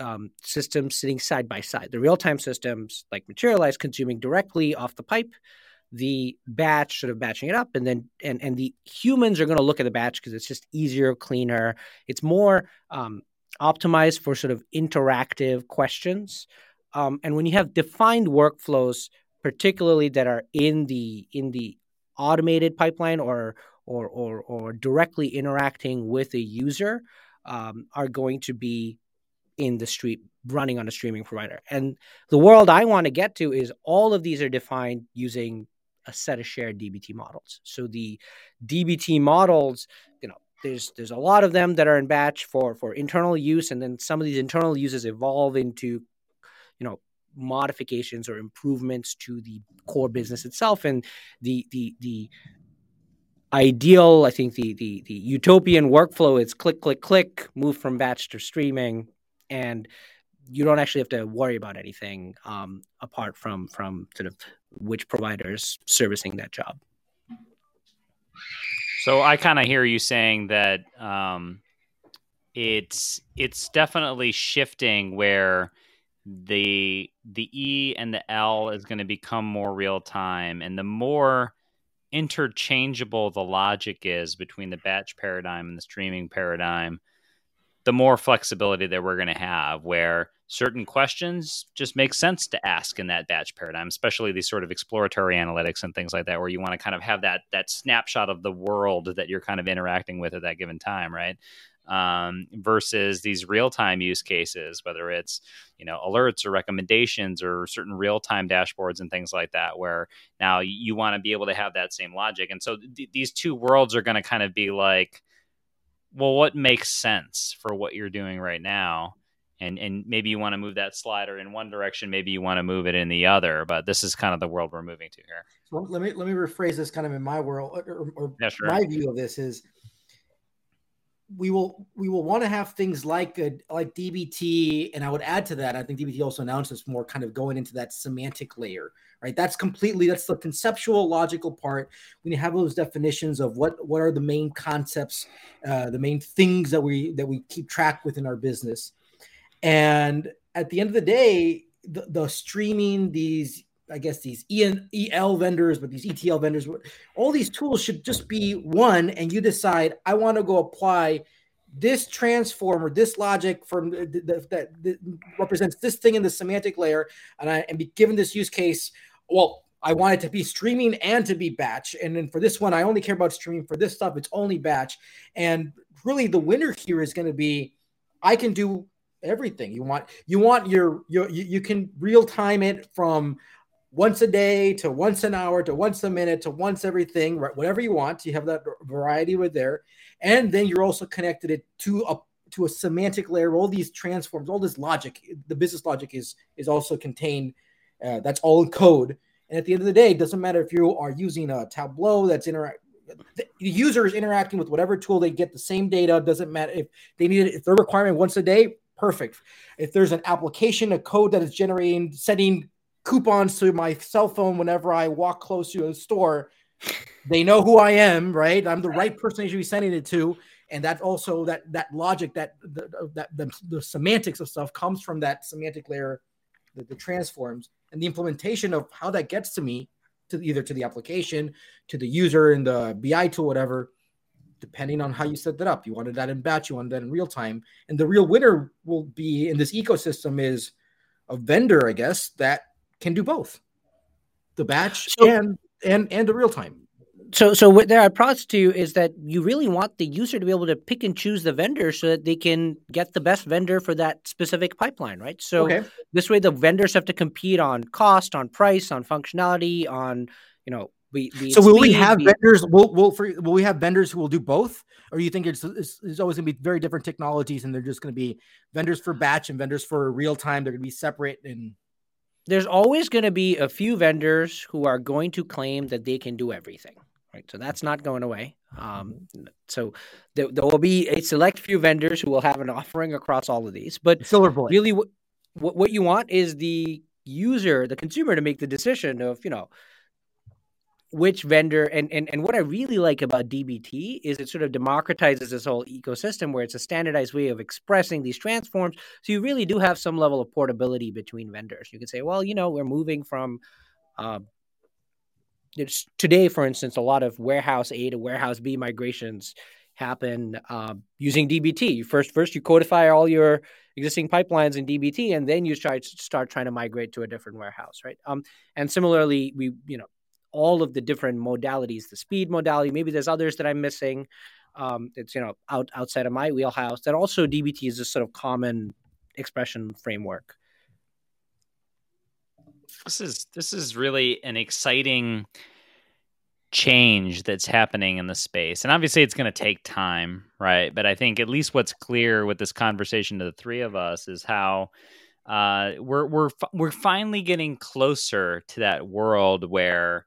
um, system sitting side by side. The real time systems, like Materialize, consuming directly off the pipe. The batch sort of batching it up, and then and and the humans are going to look at the batch because it's just easier, cleaner. It's more um, optimized for sort of interactive questions. Um, and when you have defined workflows, particularly that are in the in the automated pipeline or or or, or directly interacting with a user um, are going to be in the street running on a streaming provider. And the world I want to get to is all of these are defined using a set of shared DBT models. So the DBT models, there's there's a lot of them that are in batch for for internal use, and then some of these internal uses evolve into, you know, modifications or improvements to the core business itself. And the the the ideal i think the the the utopian workflow is click click click move from batch to streaming and you don't actually have to worry about anything um, apart from from sort of which providers servicing that job so i kind of hear you saying that um, it's it's definitely shifting where the the E and the L is going to become more real time, and the more interchangeable the logic is between the batch paradigm and the streaming paradigm, the more flexibility that we're going to have. Where certain questions just make sense to ask in that batch paradigm, especially these sort of exploratory analytics and things like that, where you want to kind of have that that snapshot of the world that you're kind of interacting with at that given time, right? um, versus these real time use cases, whether it's you know alerts or recommendations or certain real time dashboards and things like that, where now you want to be able to have that same logic. And so th- these two worlds are going to kind of be like, well, what makes sense for what you're doing right now? And and maybe you want to move that slider in one direction maybe you want to move it in the other but this is kind of the world we're moving to here so let me let me rephrase this kind of in my world or, or yeah, sure. my view of this is we will we will want to have things like a, like DBT, and I would add to that. I think DBT also announced this more kind of going into that semantic layer, right? That's completely that's the conceptual, logical part. When you have those definitions of what what are the main concepts, uh, the main things that we that we keep track within our business, and at the end of the day, the, the streaming these I guess these EN, EL vendors, but these ETL vendors, all these tools should just be one, and you decide I want to go apply this transform or this logic from that represents this thing in the semantic layer, and I and be given this use case. Well, I want it to be streaming and to be batch, and then for this one, I only care about streaming. For this stuff, it's only batch, and really the winner here is going to be I can do everything you want. You want your your you, you can real time it from once a day to once an hour to once a minute to once everything? Whatever you want. You have that variety with there. And then you're also connected it to a to a semantic layer, all these transforms, all this logic, the business logic is is also contained. Uh, that's all in code. And at the end of the day, it doesn't matter if you are using a Tableau that's interact. The user is interacting with whatever tool they get the same data. Doesn't matter if they need it. If they're requiring once a day, perfect. If there's an application, a code that is generating, sending coupons to my cell phone whenever I walk close to a store. They know who I am, right? I'm the right person they should be sending it to, and that also that that logic, that the, that the, the semantics of stuff comes from that semantic layer, the, the transforms, and the implementation of how that gets to me, to either to the application, to the user in the BI tool, whatever. Depending on how you set that up, you wanted that in batch, you wanted that in real time, and the real winner will be in this ecosystem is a vendor, I guess, that can do both. The batch so, and and and the real time. So so what there prods to you is that you really want the user to be able to pick and choose the vendor so that they can get the best vendor for that specific pipeline right? So okay. this way the vendors have to compete on cost on price on functionality on you know we, so will we have vendors will, will, for, will we have vendors who will do both? Or you think it's, it's, it's always going to be very different technologies and they're just going to be vendors for batch and vendors for real time they're going to be separate and there's always going to be a few vendors who are going to claim that they can do everything right? So that's not going away. Um, so there, there, will be a select few vendors who will have an offering across all of these but silver bullet. really what, what you want is the user the consumer to make the decision of you know which vendor and, and and what I really like about DBT is it sort of democratizes this whole ecosystem where it's a standardized way of expressing these transforms. So you really do have some level of portability between vendors. You can say, well, you know, we're moving from uh, today, for instance, a lot of warehouse A to warehouse B migrations happen uh, using DBT. First, first you codify all your existing pipelines in DBT, and then you try start trying to migrate to a different warehouse, right? Um, and similarly, we you know all of the different modalities, the speed modality. Maybe there's others that I'm missing. Um, it's you know out outside of my wheelhouse. That also DBT is a sort of common expression framework. This is this is really an exciting change that's happening in the space. And obviously it's going to take time, right? But I think at least what's clear with this conversation to the three of us is how uh, we're we're we're finally getting closer to that world where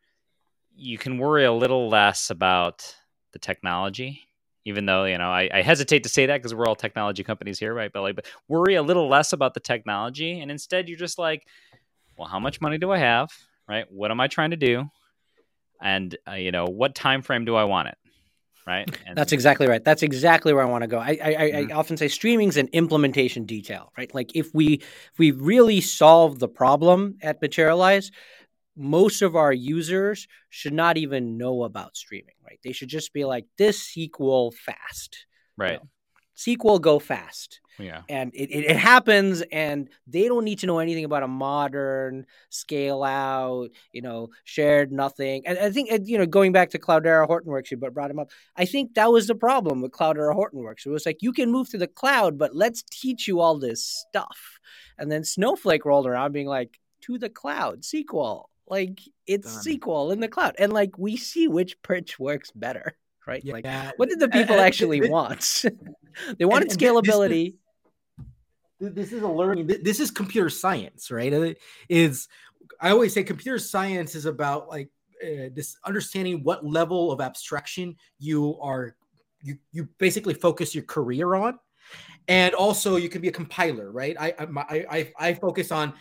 you can worry a little less about the technology even though you know I, I hesitate to say that because we're all technology companies here right but like but worry a little less about the technology and instead you're just like well how much money do i have right? What am i trying to do? And uh, you know what time frame do i want it? Right? And, that's exactly right. That's exactly where i want to go. I I, mm-hmm. I often say streaming's an implementation detail right? Like if we if we really solve the problem at materialize most of our users should not even know about streaming, right? They should just be like, this SQL fast. Right. You know, SQL go fast. Yeah. And it, it, it, happens, and they don't need to know anything about a modern scale out, you know, shared nothing. And I think, you know, going back to Cloudera Hortonworks, you but brought him up. I think that was the problem with Cloudera Hortonworks. It was like, you can move to the cloud, but let's teach you all this stuff. And then Snowflake rolled around being like, to the cloud, SQL like it's Done. SQL in the cloud, and like we see which perch works better, right? Yeah. Like what did the people actually want? (laughs) they wanted and, scalability. this is a learning. This is computer science, right? Is I always say computer science is about like uh, this understanding what level of abstraction you are you you basically focus your career on and also you can be a compiler right i i i, I focus on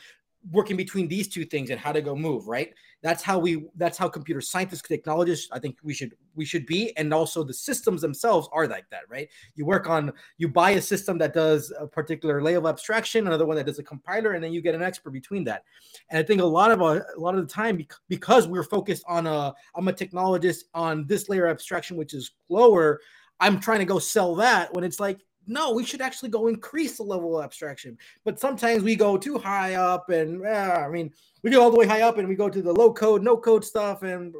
working between these two things and how to go move right? That's how we that's how computer scientists technologists i think we should we should be. And also the systems themselves are like that right? You work on you buy a system that does a particular layer of abstraction another one that does a compiler and then you get an expert between that. And i think a lot of a, a lot of the time because we're focused on a i'm a technologist on this layer of abstraction which is lower i'm trying to go sell that when it's like no, we should actually go increase the level of abstraction. But sometimes we go too high up, and uh, I mean, we go all the way high up, and we go to the low code, no code stuff, and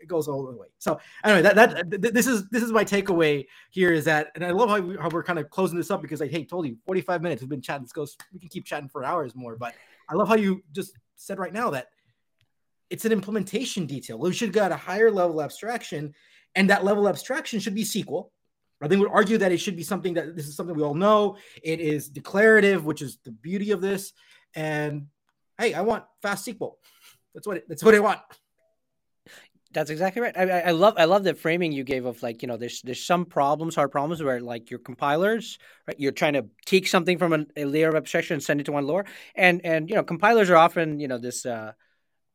it goes all the way. So anyway, that that this is this is my takeaway here is that, and I love how, we, how we're kind of closing this up because like, hey, told you, forty five minutes. We've been chatting. This goes. We can keep chatting for hours more, but I love how you just said right now that it's an implementation detail. We should get a higher level abstraction, and that level abstraction should be SQL I think would argue that it should be something that this is something we all know. It is declarative, which is the beauty of this. And hey, I want fast SQL. That's what it, that's what I want. That's exactly right. I, I, love I love the framing you gave of like you know there's there's some problems hard problems where like your compilers right you're trying to take something from a, a layer of abstraction and send it to one lower and and you know compilers are often you know this uh,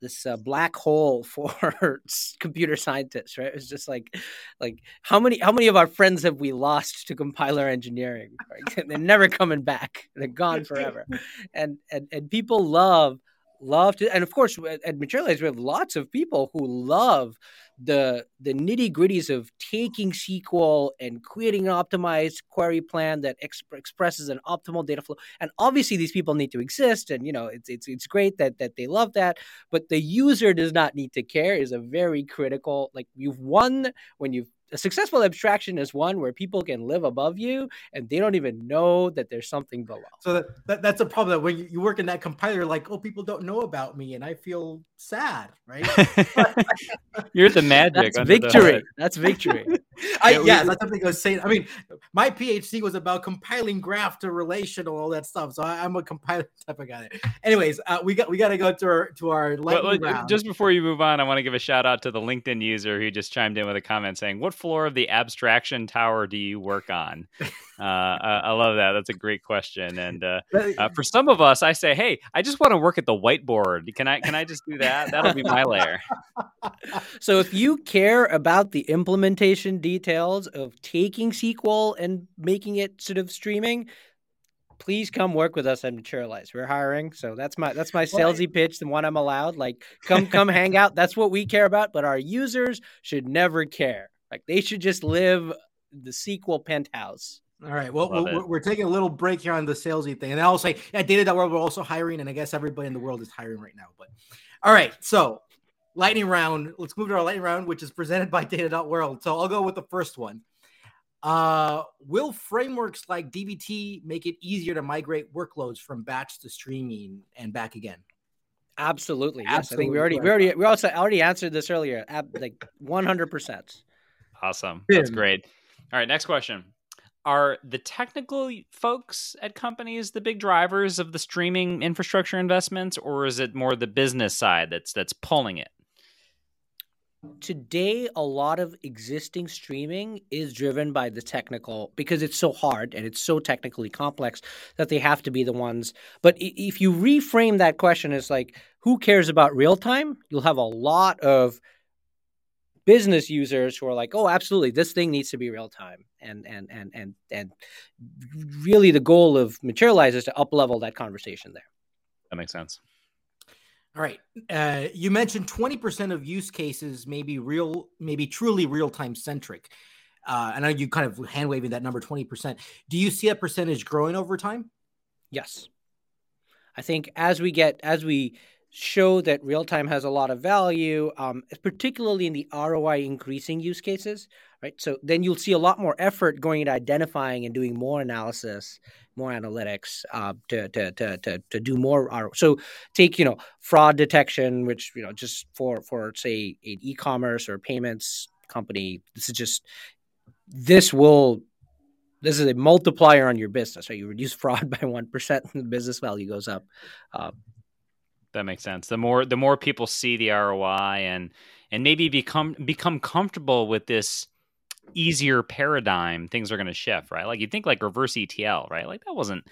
this uh, black hole for (laughs) computer scientists right? It's just like like how many how many of our friends have we lost to compiler engineering right? (laughs) they're never coming back. They're gone forever. And and, and people love love to and of course at materialize we have lots of people who love the the nitty gritties of taking SQL and creating an optimized query plan that exp- expresses an optimal data flow. And obviously, these people need to exist, and you know it's it's it's great that that they love that. But the user does not need to care is a very critical. Like you've won when you've a successful abstraction is one where people can live above you and they don't even know that there's something below. So that, that that's a problem. That when you, you work in that compiler, like, oh, people don't know about me, and I feel sad, right? (laughs) You're the magic. That's victory. The that's victory. (laughs) I, yeah, yeah that's something I was saying. I mean, my PhD was about compiling graph to relational, all that stuff. So I, am a compiler (laughs) type of guy. Anyways, uh, we got we got to go to our to our lightning well, round. Just before you move on, I want to give a shout out to the LinkedIn user who just chimed in with a comment saying, "What floor of the abstraction tower do you work on?" Uh, I, I, love that. That's a great question. And uh, uh, for some of us, I say, "Hey, I just want to work at the whiteboard. Can I? Can I just do that? That'll be my layer." (laughs) so, if you care about the implementation details of taking SQL and making it sort of streaming, please come work with us at Materialize. We're hiring, so that's my that's my salesy pitch, the one I'm allowed. Like, come come hang out. That's what we care about. But our users should never care. Like, they should just live the SQL penthouse. All right. Well, we're, we're, taking a little break here on the salesy thing, and I'll say at Data.World we're also hiring, and I guess everybody in the world is hiring right now. But all right, so lightning round. Let's move to our lightning round, which is presented by Data.World. So I'll go with the first one. Uh, will frameworks like DBT make it easier to migrate workloads from batch to streaming and back again? Absolutely. Yes, Absolutely. I think we already we already we also already answered this earlier. Like one hundred percent. Awesome. That's great. All right, next question. Are the technical folks at companies the big drivers of the streaming infrastructure investments or is it more the business side that's that's pulling it? Today a lot of existing streaming is driven by the technical because it's so hard and it's so technically complex that they have to be the ones. But if you reframe that question as like who cares about real time? You'll have a lot of business users who are like, oh, absolutely, this thing needs to be real time, and and and and and really the goal of Materialize is to up level that conversation there. That makes sense. All right, uh, you mentioned twenty percent of use cases may be real, maybe truly real time centric. Uh, I know you kind of hand waving that number twenty percent. Do you see that percentage growing over time? Yes, I think as we get as we show that real time has a lot of value, um, particularly in the ROI increasing use cases, right? So then you'll see a lot more effort going into identifying and doing more analysis, more analytics uh, to, to, to, to, to do more. ROI. So take, you know, fraud detection, which, you know, just for, for say an e-commerce or payments company, this is just, this will this is a multiplier on your business. Right, you reduce (laughs) fraud by one percent, and the business value goes up. Uh, that makes sense. The more the more people see the ROI and and maybe become become comfortable with this easier paradigm, things are going to shift, right? Like you think like reverse ETL, right? Like that wasn't.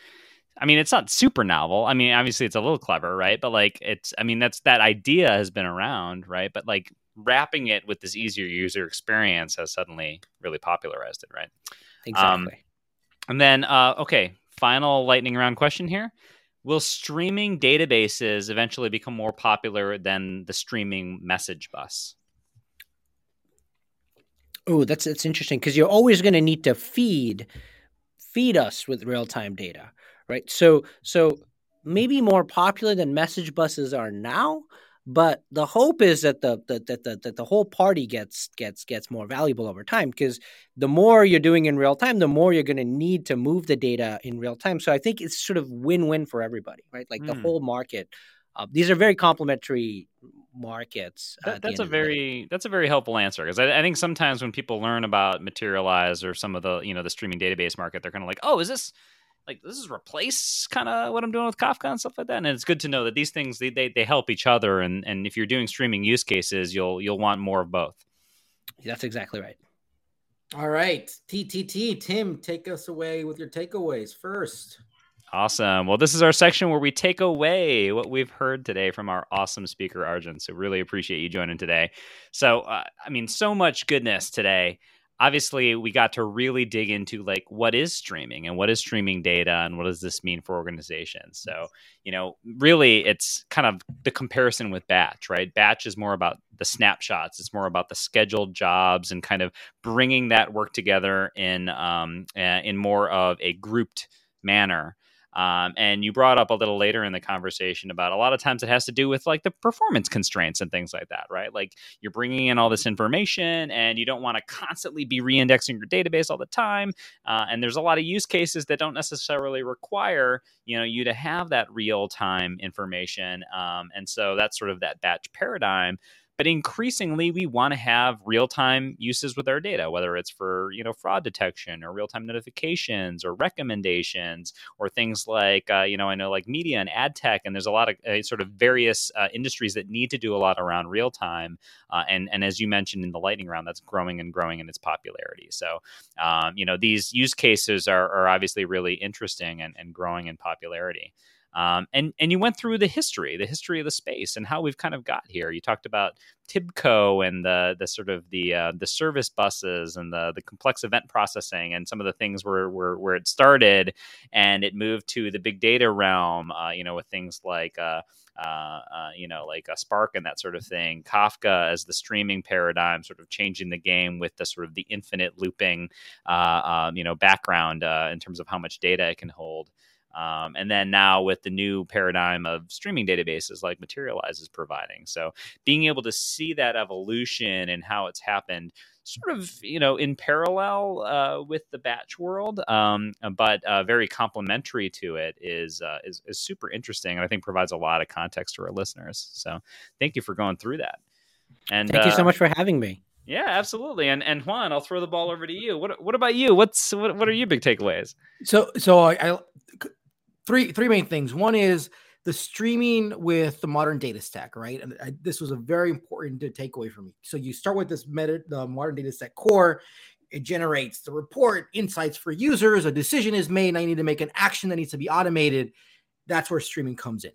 I mean, it's not super novel. I mean, obviously it's a little clever, right? But like it's. I mean, that's that idea has been around, right? But like wrapping it with this easier user experience has suddenly really popularized it, right? Exactly. Um, and then, uh, okay, final lightning round question here. Will streaming databases eventually become more popular than the streaming message bus? Oh, that's that's interesting because you're always going to need to feed feed us with real time data, right? So so maybe more popular than message buses are now, but the hope is that the, the that the, that the whole party gets gets gets more valuable over time because the more you're doing in real time the more you're going to need to move the data in real time. So i think it's sort of win-win for everybody right? Like mm. the whole market uh, these are very complementary markets uh, that, that's a very that's a very helpful answer because I, I, think sometimes when people learn about materialize or some of the you know the streaming database market they're kind of like oh is this like this is replace kind of what I'm doing with Kafka and stuff like that. And it's good to know that these things they, they, they help each other. And and if you're doing streaming use cases, you'll you'll want more of both. That's exactly right. All right, TTT Tim, take us away with your takeaways first. Awesome. Well, this is our section where we take away what we've heard today from our awesome speaker, Arjun. So, really appreciate you joining today. So, uh, I mean, so much goodness today obviously we got to really dig into like what is streaming and what is streaming data and what does this mean for organizations? So you know really it's kind of the comparison with batch right? Batch is more about the snapshots. It's more about the scheduled jobs and kind of bringing that work together in um, in more of a grouped manner um, and you brought up a little later in the conversation about a lot of times it has to do with like the performance constraints and things like that, right? Like you're bringing in all this information and you don't want to constantly be reindexing your database all the time. Uh, and there's a lot of use cases that don't necessarily require you know you to have that real time information. Um, and so that's sort of that batch paradigm. But increasingly, we want to have real time uses with our data, whether it's for you know fraud detection or real time notifications or recommendations or things like uh, you know I know like media and ad tech, and there's a lot of uh, sort of various uh, industries that need to do a lot around real time. Uh, and and as you mentioned in the lightning round, that's growing and growing in its popularity. So um, you know these use cases are, are obviously really interesting and, and growing in popularity. Um, and and you went through the history, the history of the space, and how we've kind of got here. You talked about Tibco and the the sort of the uh, the service buses and the the complex event processing and some of the things where where, where it started, and it moved to the big data realm. Uh, you know, with things like. Uh, uh, uh, you know, like a Spark and that sort of thing. Kafka as the streaming paradigm, sort of changing the game with the sort of the infinite looping, uh, um, you know, background uh, in terms of how much data it can hold. Um, and then now with the new paradigm of streaming databases like Materialize is providing. So being able to see that evolution and how it's happened sort of you know in parallel uh, with the batch world um, but uh, very complementary to it is, uh, is, is super interesting and i think provides a lot of context to our listeners so thank you for going through that and thank you so uh, much for having me yeah, absolutely. And and Juan, I'll throw the ball over to you. What what about you? What's what, what are your big takeaways? So so I, I three three main things. One is the streaming with the modern data stack, right? And I, this was a very important to take away from me. So you start with this meta, the modern data stack core. It generates the report, insights for users. A decision is made, I need to make an action that needs to be automated. That's where streaming comes in.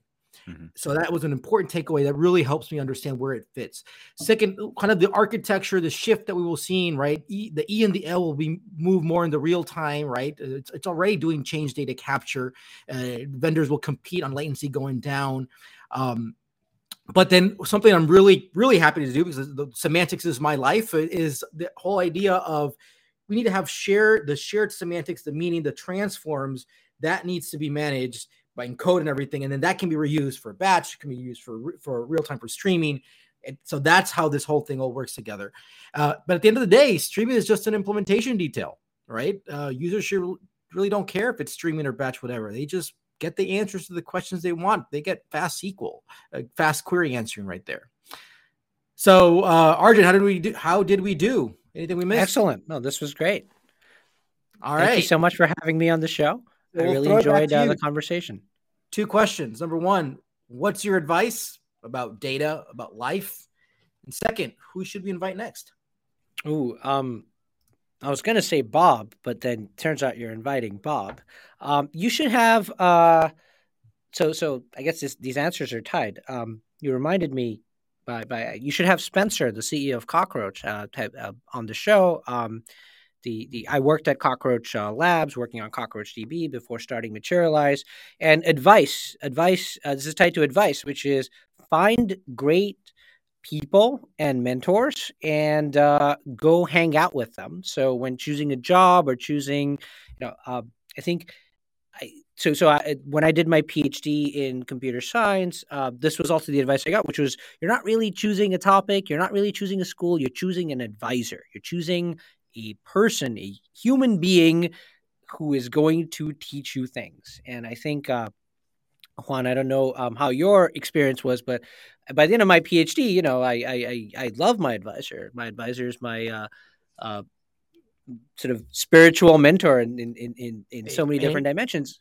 Mm-hmm. So that was an important takeaway that really helps me understand where it fits. Second, kind of the architecture, the shift that we will see, right? E, the E and the L will be move more into real time, right? It's, it's already doing change data capture. Uh, vendors will compete on latency going down. Um, but then something I'm really, really happy to do because the semantics is my life is the whole idea of we need to have shared the shared semantics, the meaning, the transforms that needs to be managed by encode and everything, and then that can be reused for batch, can be used for for real time for streaming. And so that's how this whole thing all works together. Uh, but at the end of the day, streaming is just an implementation detail, right? Uh, users should really don't care if it's streaming or batch, whatever. They just get the answers to the questions they want. They get fast SQL, uh, fast query answering right there. So, uh, Arjun, how did we do? How did we do? Anything we missed? Excellent. No, this was great. All right. Thank you so much for having me on the show. We'll I really enjoyed uh, the conversation. Two questions. Number one, what's your advice about data, about life? And second, who should we invite next? Ooh, um, I was going to say Bob, but then turns out you're inviting Bob. Um, you should have. Uh, so, so I guess this, these answers are tied. Um, you reminded me by by you should have Spencer, the CEO of Cockroach, uh, type, uh, on the show. Um, the the I worked at Cockroach uh, Labs, working on Cockroach DB before starting Materialize, and advice. Advice. Uh, this is tied to advice, which is find great people and mentors and uh, go hang out with them. So when choosing a job or choosing, you know, uh, I think I, so so I, when I did my PhD in computer science, uh, this was also the advice I got, which was you're not really choosing a topic, you're not really choosing a school, you're choosing an advisor, you're choosing a person, a human being who is going to teach you things. And I think uh, Juan, I don't know um, how your experience was, but by the end of my PhD, you know, I I I, I love my advisor. My advisor is my uh, uh, sort of spiritual mentor in in in, in so many different dimensions.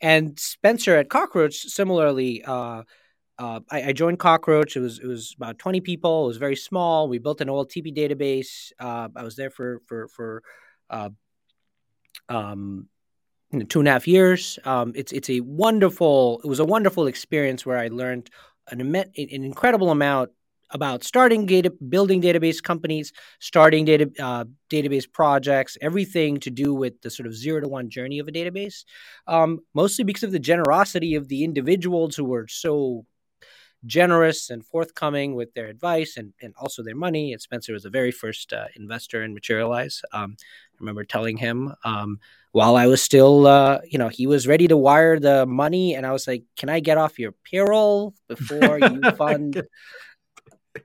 And Spencer at Cockroach, similarly, uh, uh, I, I, joined Cockroach. It was it was about twenty people. It was very small. We built an OLTP database. Uh, I was there for for for uh, um, two and a half years. Um, it's it's a wonderful. It was a wonderful experience where I learned an, an incredible amount about starting data, building database companies, starting data uh, database projects, everything to do with the sort of zero to one journey of a database. Um, mostly because of the generosity of the individuals who were so generous and forthcoming with their advice and, and also their money. And Spencer was the very first uh, investor in Materialize. Um, I remember telling him um, while I was still, uh, you know, he was ready to wire the money, and I was like, "Can I get off your payroll before (laughs) you fund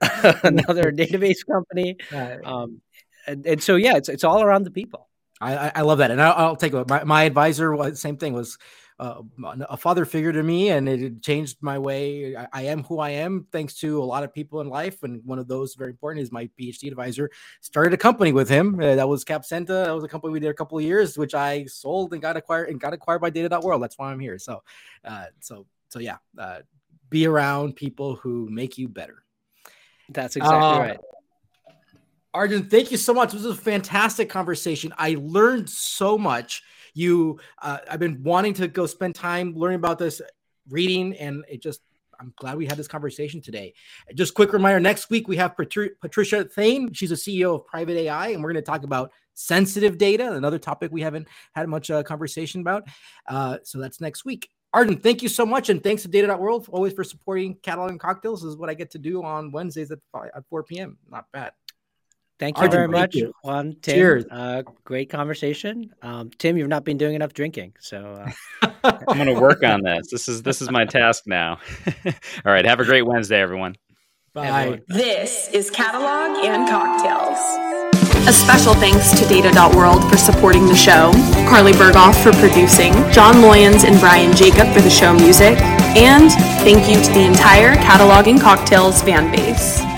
(laughs) (laughs) another database company?" Um, and, and, so, yeah, it's it's all around the people. I, I love that, and I'll, I'll take. My, my advisor, same thing, was uh, a father figure to me, and it changed my way. I, I, am who I am thanks to a lot of people in life, and one of those very important is my PhD advisor. Started a company with him uh, that was Capsenta. That was a company we did a couple of years, which I sold and got acquired and got acquired by Data.World. That's why I'm here. So, uh, so, so yeah, uh, be around people who make you better. That's exactly uh, right. Arjun, thank you so much. This was a fantastic conversation. I learned so much you uh, i've been wanting to go spend time learning about this reading and it just i'm glad we had this conversation today just quick reminder next week we have Patri- patricia Thaine she's a ceo of private ai and we're going to talk about sensitive data another topic we haven't had much uh, conversation about uh, so that's next week Arjun, thank you so much, and thanks to Data.World always for supporting Catalog and Cocktails. This is what I get to do on Wednesdays at 5, at 4 p.m. Not bad. Thank you very much, you. Juan. Tim. Cheers. Uh, great conversation. Um, Tim, you've not been doing enough drinking, so uh... (laughs) I'm going to work on this. This is this is my task now. (laughs) All right. Have a great Wednesday, everyone. Bye. Everyone. This is Catalog and Cocktails. A special thanks to Data.World for supporting the show, Carly Berghoff for producing, John Loyens and Brian Jacob for the show music, and thank you to the entire Catalog and Cocktails fan base.